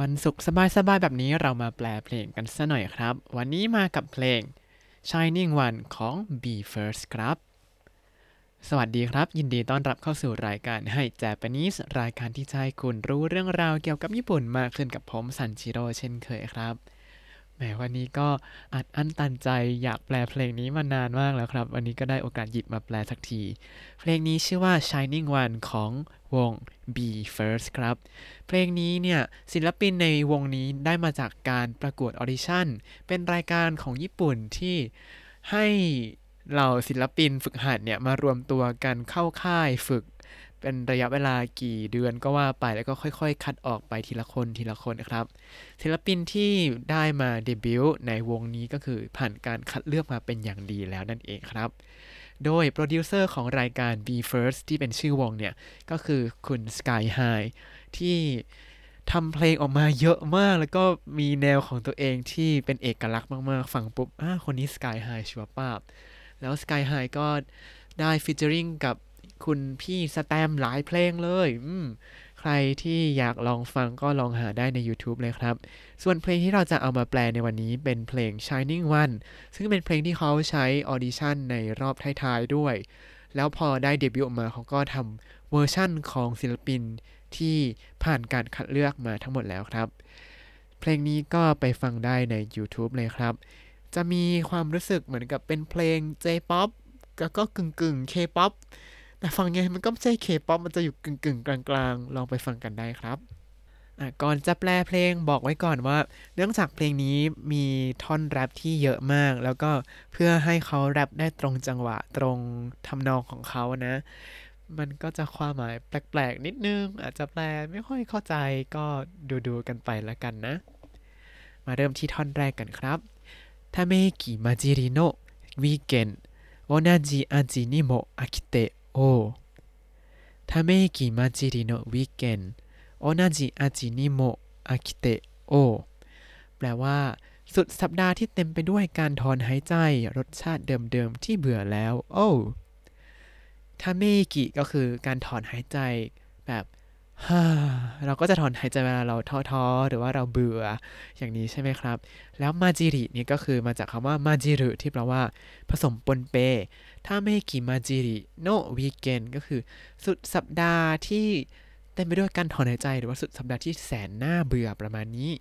วันศุกร์สบายๆ แบบนี้เรามาแปลเพลงกันซะหน่อยครับ วันนี้มากับเพลง Shining One ของ Be First ครับ สวัสดีครับ ยินดีต้อนรับเข้าสู่รายการให้ Japanese รายการที่จะให้คุณรู้เรื่องราวเกี่ยวกับญี่ปุ่นมากขึ้นกับผมซันชิโร่เช่นเคยครับ แหมวันนี้ก็อัดอั้นตันใจอยากแปลเพลงนี้มานานมากแล้วครับ วันนี้ก็ได้โอกาสหยิบมาแปลสักที เพลงนี้ชื่อว่า Shining One ของวง b First ครับ เพลงนี้เนี่ยศิลปินในวงนี้ได้มาจากการประกวดออดิชั่น เป็นรายการของญี่ปุ่นที่ให้เหล่าศิลปินฝึกหัดเนี่ยมารวมตัวกันเข้าค่ายฝึก เป็นระยะเวลากี่เดือนก็ว่าไปแล้วก็ค่อยๆ คัดออกไปทีละคนทีละคนนะครับ ศิลปินที่ได้มาเดบิวต์ในวงนี้ก็คือผ่านการคัดเลือกมาเป็นอย่างดีแล้วนั่นเองครับ โดยโปรดิวเซอร์ของรายการ Be First ที่เป็นชื่อวงเนี่ย ก็คือคุณ Sky High ที่ทำเพลงออกมาเยอะมาก แล้วก็มีแนวของตัวเองที่เป็นเอกลักษณ์มากๆ ฟังปุ๊บอ่าคนนี้ Sky High ชัวป้าบแล้ว SKY-HI ก็ได้ featuring กับ คุณพี่แสตมป์หลายเพลงเลย อืมใครที่อยากลองฟังก็ลองหาได้ใน YouTube เลยครับ ส่วนเพลงที่เราจะเอามาแปลในวันนี้เป็นเพลง Shining One ซึ่งเป็นเพลงที่เขาใช้ออดิชั่นในรอบท้ายๆด้วย แล้วพอได้เดบิวต์ออกมาเขาก็ทำเวอร์ชั่นของศิลปินที่ผ่านการคัดเลือกมาทั้งหมดแล้วครับ เพลงนี้ก็ไปฟังได้ใน YouTube เลยครับ จะมีความรู้สึกเหมือนกับเป็นเพลง J-POP แล้วก็กึ่งกึ่ง K-POP แต่ฟังไงมันก็ไม่ใช่ K-POP มันจะอยู่กึ่งกึ่งกลางๆ ลองไปฟังกันได้ครับ ก่อนจะแปลเพลงบอกไว้ก่อนว่า เนื่องจากเพลงนี้มีท่อนแรปที่เยอะมาก แล้วก็เพื่อให้เขาแรปได้ตรงจังหวะตรงทำนองของเขานะ มันก็จะความหมายแปลกๆ นิดนึง อาจจะแปลไม่ค่อยเข้าใจก็ดูๆกันไปละกันนะ มาเริ่มที่ท่อนแรกกันครับทาเมกิมาจิริโนะวีเกน同じ味にも飽きて โอ้ทาเมกี่มาจิริโนวีเกนโอนาจิอาจินิโมอากิเตโอแปลว่า สุดสัปดาห์ที่เต็มไปด้วยการถอนหายใจ รสชาติเดิมๆที่เบื่อแล้ว โอ้ทาเมกิก็คือการถอนหายใจแบบ เราก็จะถอนหายใจเวลาเราท้อๆ หรือว่าเราเบื่ออย่างนี้ใช่ไหมครับ แล้วมาจิรินี่ก็คือมาจากคำว่ามาจิรุที่แปลว่าผสมปนเป ถ้าไม่กี่มาจิริの weekend ก็คือสุดสัปดาห์ที่เต็มไปด้วยการถอนหายใจ หรือว่าสุดสัปดาห์ที่แสนน่าเบื่อประมาณนี้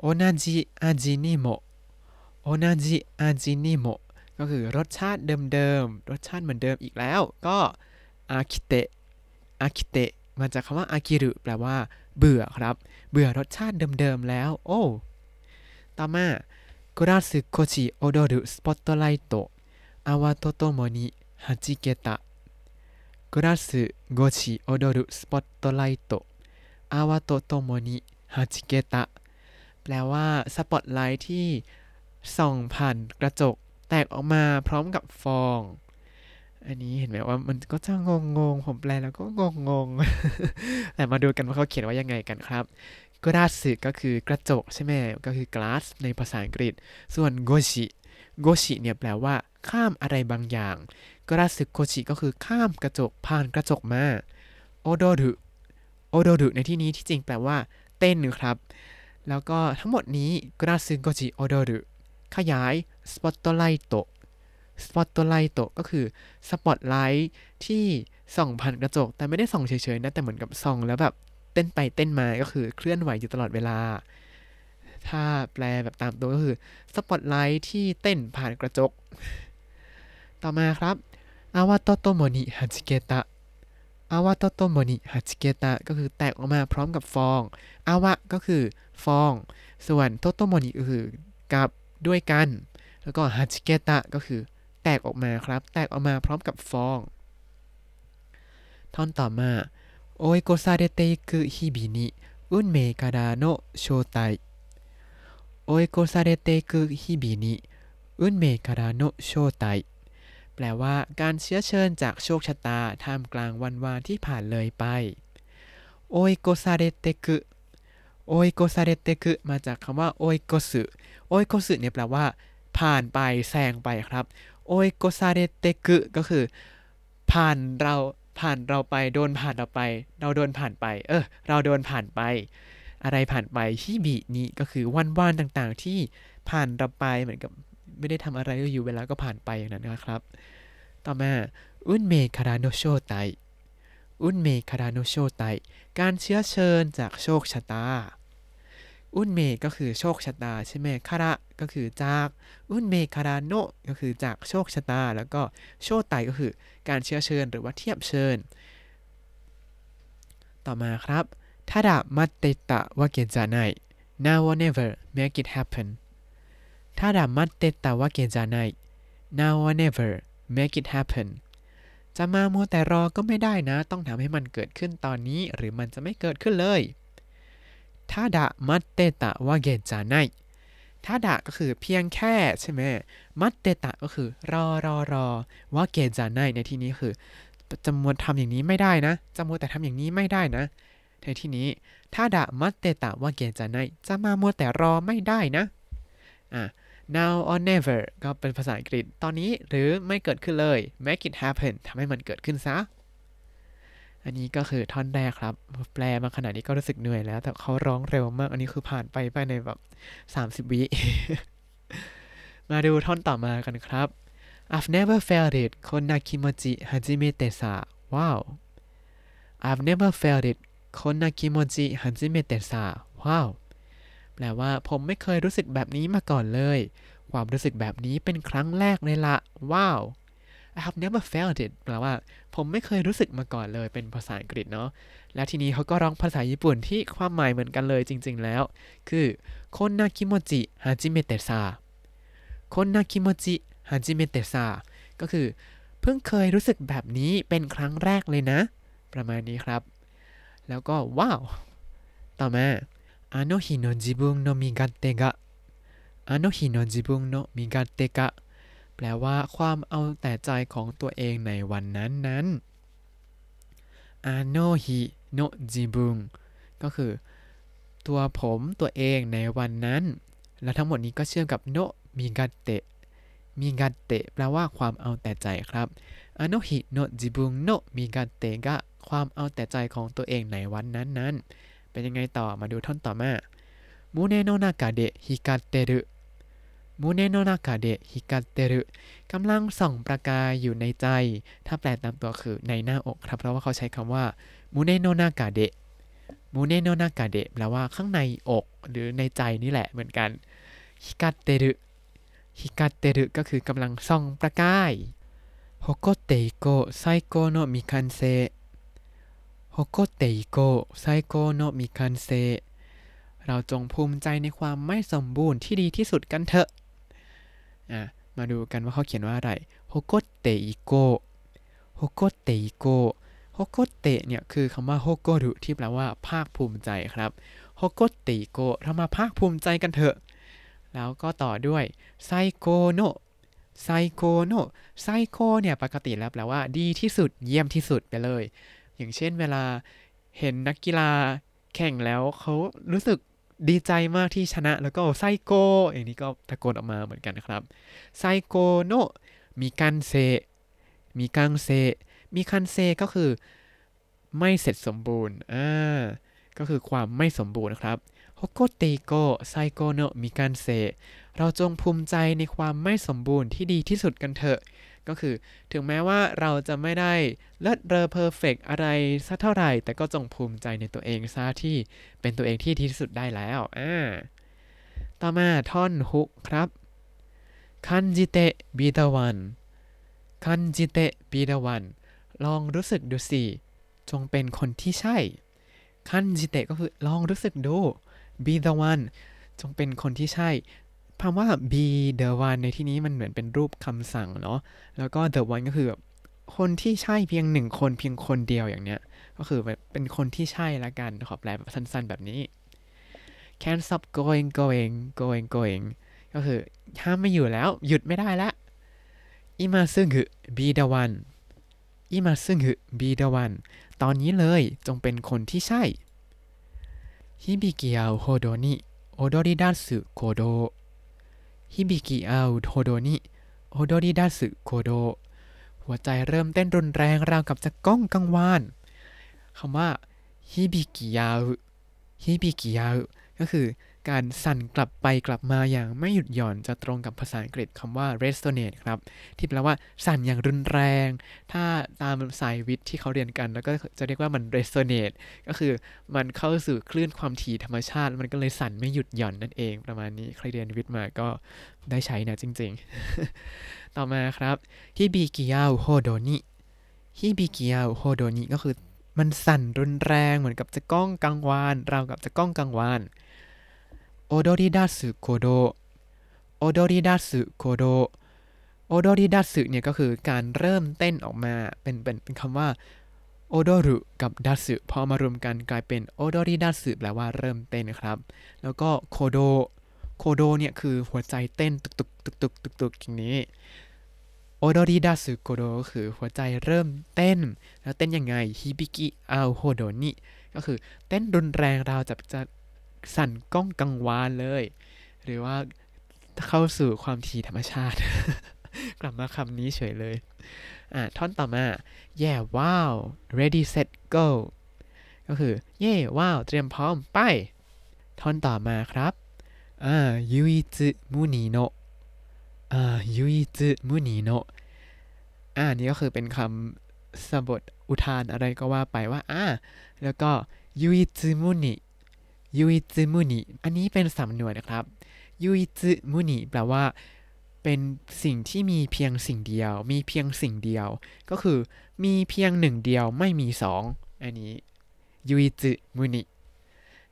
同じ味にも同じ味にもก็คือรสชาติเดิมๆ รสชาติเหมือนเดิมอีกแล้ว ก็飽きて飽きて มาจากคำว่า飽きるแปลว่า เบื่อครับ เบื่อรสชาติเดิมๆแล้ว โอ้ ต่อมาガラス越し踊るスポットライト泡と共に弾けてガラス越し踊るスポットライト泡と共に弾けてแปลว่าสปอตไลท์ที่ส่องผ่านกระจก แตกออกมาพร้อมกับฟอง อันนี้เห็นไหมว่ามันก็จะงงงผมแปลแล้วก็งงงแต่มาดูกันว่าเขาเขียนว่ายังไงกันครับガラスก็คือกระจกใช่ไหมก็คือ glass ในภาษาอังกฤษ ส่วนโกชิโกชิเนี่ยแปลว่า ข้ามอะไรบางอย่างガラス越しก็คือข้ามกระจกผ่านกระจกมาโอโดรุโอโดรุในที่นี้ที่จริงแปลว่า เต้นครับ แล้วก็ทั้งหมดนี้ガラス越し踊るขยายスポットライト สปอตไลท์ก็คือสปอตไลท์ที่ส่องผ่านกระจก แต่ไม่ได้ส่องเฉยๆนะ แต่เหมือนกับส่องแล้วแบบเต้นไปเต้นมาก็คือเคลื่อนไหวอยู่ตลอดเวลา ถ้าแปลแบบตามตัวก็คือสปอตไลท์ที่เต้นผ่านกระจก ต่อมาครับ泡と共に弾けて泡と共に弾けてก็คือแตกออกมาพร้อมกับฟองอาวะก็คือฟอง ส่วนと共にก็คือกับด้วยกัน แล้วก็弾けてก็คือ แตกออกมาครับ แตกออกมาพร้อมกับฟอง ท่อนต่อมา追い越されてく日々に運命からの招待追い越されてく日々に運命からの招待แปลว่าการเชื้อเชิญจากโชคชะตาท่ามกลางวันวานที่ผ่านเลยไป追い越されてく追い越されてくมาจากคำว่าโอยโกสึโอยโกสึเนี่ยแปลว่า ผ่านไปแซงไปครับ โอยโกซาเดเตกุก็คือ ผ่านเราผ่านเราไปโดนผ่านเราไป เราโดนผ่านไป เออ เราโดนผ่านไป อะไรผ่านไปฮิบินี้ก็คือวันวานต่างๆ ที่ผ่านเราไปเหมือนกับไม่ได้ทำอะไรอยู่เวลาก็ผ่านไปอย่างนั้นนะครับ ต่อมาอุนเมคาราโนโชไตอุนเมคาราโนโชไตการเชื้อเชิญจากโชคชะตา อุนเมก็คือโชคชะตาใช่ไหมคาระก็คือจากอุนเมคาราโนก็คือจากโชคชะตา แล้วก็โชไตก็คือการเชื้อเชิญหรือว่าเทียบเชิญ ต่อมาครับทาดะมัตเตตะวาเกจาไน now or never make it happen ถ้าดามัตเตตะวาเกจาไน now or never make it happen จะมามัวแต่รอก็ไม่ได้นะ ต้องทำให้มันเกิดขึ้นตอนนี้ หรือมันจะไม่เกิดขึ้นเลย ถ้าดะมัตเตตะวาเกจาไนถ้าดะก็คือเพียงแค่ใช่ไหมมัตเตตะก็คือรอรอรอวาเกจาไนในที่นี้คือจะมัวทำอย่างนี้ไม่ได้นะจะมัวแต่ทำอย่างนี้ไม่ได้นะในที่นี้ถ้าดะมัตเตตะวาเกจาไนจะมามัวแต่รอไม่ได้นะอะ now or never ก็เป็นภาษาอังกฤษ ตอนนี้หรือไม่เกิดขึ้นเลย make it happen ทำให้มันเกิดขึ้นซะ อันนี้ก็คือท่อนแรกครับ แปลมาขนาดนี้ก็รู้สึกเหนื่อยแล้ว แต่เขาร้องเร็วมาก อันนี้คือผ่านไปไปในแบบ 30 วิ มาดูท่อนต่อมากันครับ I've never felt it คนนาคิโมจิฮาจิเมเตะซาว้าว I've never felt it คนนาคิโมจิฮาจิเมเตะซาว้าว แปลว่าผมไม่เคยรู้สึกแบบนี้มาก่อนเลย ความรู้สึกแบบนี้เป็นครั้งแรกเลยละว้าว I have never felt it แปลว่า ผมไม่เคยรู้สึกมาก่อนเลย เป็นภาษาอังกฤษเนาะ แล้วทีนี้เขาก็ร้องภาษาญี่ปุ่นที่ความหมายเหมือนกันเลยจริง ๆ แล้ว คือคนนาคิโมจิฮาจิเมเตะซาคนนาคิโมจิฮาจิเมเตะซาก็คือ เพิ่งเคยรู้สึกแบบนี้เป็นครั้งแรกเลยนะ ประมาณนี้ครับ แล้วก็ว้าว ต่อมาあの日の自分の身勝手があの日の自分の身勝手が แปลว่าความเอาแต่ใจของตัวเองในวันนั้นนั้นあの日の自分ก็คือ ตัวผมตัวเองในวันนั้น และทั้งหมดนี้ก็เชื่อมกับโนมิกาเตะมิกาเตะแปลว่าความเอาแต่ใจครับあの日の自分の身勝手ก็ความเอาแต่ใจของตัวเองในวันนั้นนั้นเป็นยังไงต่อมาดูท่อนต่อมา胸の中で光ってる 胸の中で光ってるกำลังส่องประกายอยู่ในใจ ถ้าแปลตามตัวคือในหน้าอกครับ เพราะว่าเขาใช้คำว่ามูเนโนนากาเดะมูเนโนนากาเดะแปลว่าข้างในอกหรือในใจนี่แหละเหมือนกัน光ってる光ってるก็คือกำลังส่องประกาย誇ってこう最高の未完成誇ってこう最高の未完成เราจงภูมิใจในความไม่สมบูรณ์ที่ดีที่สุดกันเถอะ อะมาดูกันว่าเขาเขียนว่าอะไร誇っていこう誇っていこう誇ってเนี่ยคือคำว่า誇るที่แปลว่าภาคภูมิใจครับ誇っていこうเรามาภาคภูมิใจกันเถอะ แล้วก็ต่อด้วยไซโกโนไซโกโนไซโคเนี่ยปกติแล้วแปลว่าดีที่สุดเยี่ยมที่สุดไปเลย อย่างเช่นเวลาเห็นนักกีฬาแข่งแล้วเขารู้สึก ดีใจมากที่ชนะแล้วก็ไซโกอย่างนี้ก็ตะโกนออกมาเหมือนกันนะครับ最高の未完成未完成未完成ก็คือไม่เสร็จสมบูรณ์อ่าก็คือความไม่สมบูรณ์นะครับ誇ってこう最高の未完成เราจงภูมิใจในความไม่สมบูรณ์ที่ดีที่สุดกันเถอะ ก็คือถึงแม้ว่าเราจะไม่ได้เลิศเลอ perfect อะไรสักเท่าไหร่ แต่ก็จงภูมิใจในตัวเองซะที่เป็นตัวเองที่ดีที่สุดได้แล้วอ่าต่อมาท่อนฮุกครับ感じて be the one 感じて be the one ลองรู้สึกดูสิจงเป็นคนที่ใช่คันจิเตะก็คือลองรู้สึกดู be the one จงเป็นคนที่ใช่ คำว่า be the one ในที่นี้มันเหมือนเป็นรูปคำสั่งเนาะ แล้วก็ the one ก็คือแบบคนที่ใช่เพียงหนึ่งคนเพียงคนเดียวอย่างเนี้ย ก็คือแบบเป็นคนที่ใช่ละกัน ขอแปลแบบสั้นๆแบบนี้ can't stop going going going going ก็คือห้ามไม่อยู่แล้ว หยุดไม่ได้ละอิมาซึงึ be the one อิมาซึงึ be the one ตอนนี้เลยจงเป็นคนที่ใช่ฮิบิกิอาโฮโดนิโอโดริดัสึโคโด ฮิบิกิอาโฮโดนิโอโดนิดัสึโคโด หัวใจเริ่มเต้นรุนแรงราวกับจะก้องกังวานคำว่าฮิบิกิอาฮิบิกิยาก็คือ การสั่นกลับไปกลับมาอย่างไม่หยุดหย่อนจะตรงกับภาษาอังกฤษคำว่า resonate ครับ ที่แปลว่าสั่นอย่างรุนแรง ถ้าตามสายวิทย์ที่เขาเรียนกัน แล้วก็จะเรียกว่ามัน resonate ก็คือมันเข้าสู่คลื่นความถี่ธรรมชาติ มันก็เลยสั่นไม่หยุดหย่อนนั่นเองประมาณนี้ใครเรียนวิทย์มาก็ได้ใช้นะจริง ๆ ต่อมาครับฮิบิกิยาโฮโดนิฮิบิกิยาโฮโดนิก็คือมันสั่นรุนแรงเหมือนกับจะก้องกังวานเรากับจะก้องกังวาน โอโดริดัสึโคโดโอโดริดัสึโคโดโอโดริดัสึเนี่ยก็คือการเริ่มเต้นออกมาเป็นเป็นเป็นคำว่าโอโดรุกับดัสึพอมารวมกันกลายเป็นโอโดริดัสึแปลว่าเริ่มเต้นครับ แล้วก็โคโดโคโดเนี่ยคือหัวใจเต้นตุกตุกตุกตุกตุกตุกอย่างนี้โอโดริดัสึโคโดก็คือหัวใจเริ่มเต้น แล้วเต้นยังไงฮิบิกิอาโฮโดนิก็คือเต้นรุนแรงเราจะจะ สั่นก้องกังวานเลย หรือว่าเข้าสู่ความถี่ธรรมชาติ กลับมาคำนี้เฉยเลย อ่าท่อนต่อมา yeah wow ready set go ก็คือ เย่ว้าว เตรียมพร้อม ไป ท่อนต่อมาครับ อ่ายูอิซึมุนิโนอ่ายูอิซึมุนิโนอ่านี่ก็คือเป็นคำสบทอุทานอะไรก็ว่าไปว่า อ่า แล้วก็ยูอิซึมุนิ ยูอิซึมุนิอันนี้เป็นสำนวนนะครับยูอิซึมุนิแปลว่า เป็นสิ่งที่มีเพียงสิ่งเดียว มีเพียงสิ่งเดียว ก็คือมีเพียงหนึ่งเดียวไม่มีสองอันนี้ยูอิซึมุนิ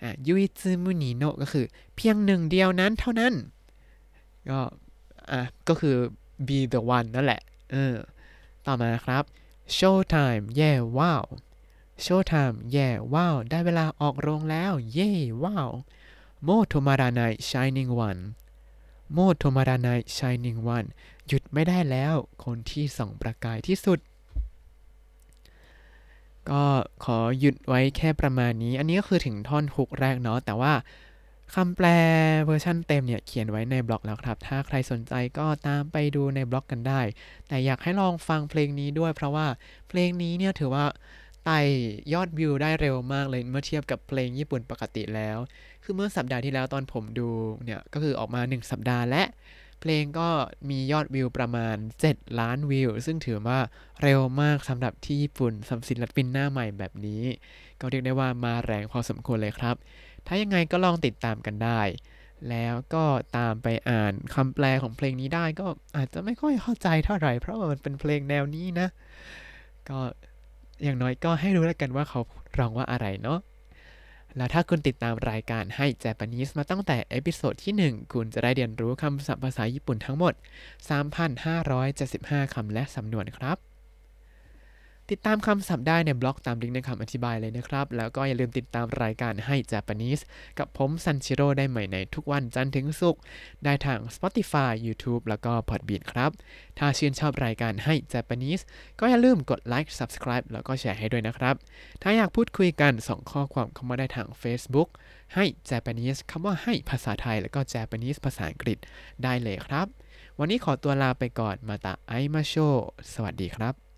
อะยูอิซึมุนิโนก็คือเพียงหนึ่งเดียวนั้นเท่านั้น ก็อะก็คือ be the one นั่นแหละเออต่อมาครับ show time yeah wow show time yeah wow ได้เวลาออกโรงแล้ว yeah wow もう止まらない shining one もう止まらない shining one หยุดไม่ได้แล้ว คนที่ส่องประกายที่สุด ก็ขอหยุดไว้แค่ประมาณนี้ อันนี้ก็คือถึงท่อนฮุกแรกเนาะ แต่ว่าคำแปลเวอร์ชันเต็มเนี่ย เขียนไว้ในบล็อกแล้วครับ ถ้าใครสนใจก็ตามไปดูในบล็อกกันได้ แต่อยากให้ลองฟังเพลงนี้ด้วย เพราะว่าเพลงนี้เนี่ยถือว่า ไต่ยอดวิวได้เร็วมากเลยเมื่อเทียบกับเพลงญี่ปุ่นปกติแล้ว คือเมื่อสัปดาห์ที่แล้วตอนผมดูเนี่ยก็คือออกมา 1 สัปดาห์และ เพลงก็มียอดวิวประมาณ 7 ล้านวิว ซึ่งถือว่าเร็วมากสำหรับที่ญี่ปุ่นสำหรับศิลปินหน้าใหม่แบบนี้ ก็เรียกได้ว่ามาแรงพอสมควรเลยครับ ถ้ายังไงก็ลองติดตามกันได้ แล้วก็ตามไปอ่านคำแปลของเพลงนี้ได้ก็อาจจะไม่ค่อยเข้าใจเท่าไหร่เพราะว่ามันเป็นเพลงแนวนี้นะ ก็ อย่างน้อยก็ให้รู้แล้วกันว่าเขาร้องว่าอะไรเนาะแล้วถ้าคุณติดตามรายการให้ Japanese มาตั้งแต่เอพิโซดที่ 1 คุณจะได้เรียนรู้คำศัพท์ภาษาญี่ปุ่นทั้งหมด 3,575 คำและสำนวนครับ ติดตามคำศัพท์ได้ในบล็อกตามลิงก์ในคำอธิบายเลยนะครับ แล้วก็อย่าลืมติดตามรายการให้ Japanese กับผมซันชิโร่ได้ใหม่ในทุกวันจันทร์ถึงศุกร์ได้ทาง Spotify YouTube แล้วก็ Podbean ครับ ถ้าชื่นชอบรายการให้ Japanese ก็อย่าลืมกดไลค์ Subscribe แล้วก็แชร์ให้ด้วยนะครับ ถ้าอยากพูดคุยกันส่งข้อความเข้ามาได้ทาง Facebook ให้ Japanese คำว่าให้ภาษาไทย แล้วก็ Japanese ภาษาอังกฤษได้เลยครับ วันนี้ขอตัวลาไปก่อนมาตาไอมาโช สวัสดีครับ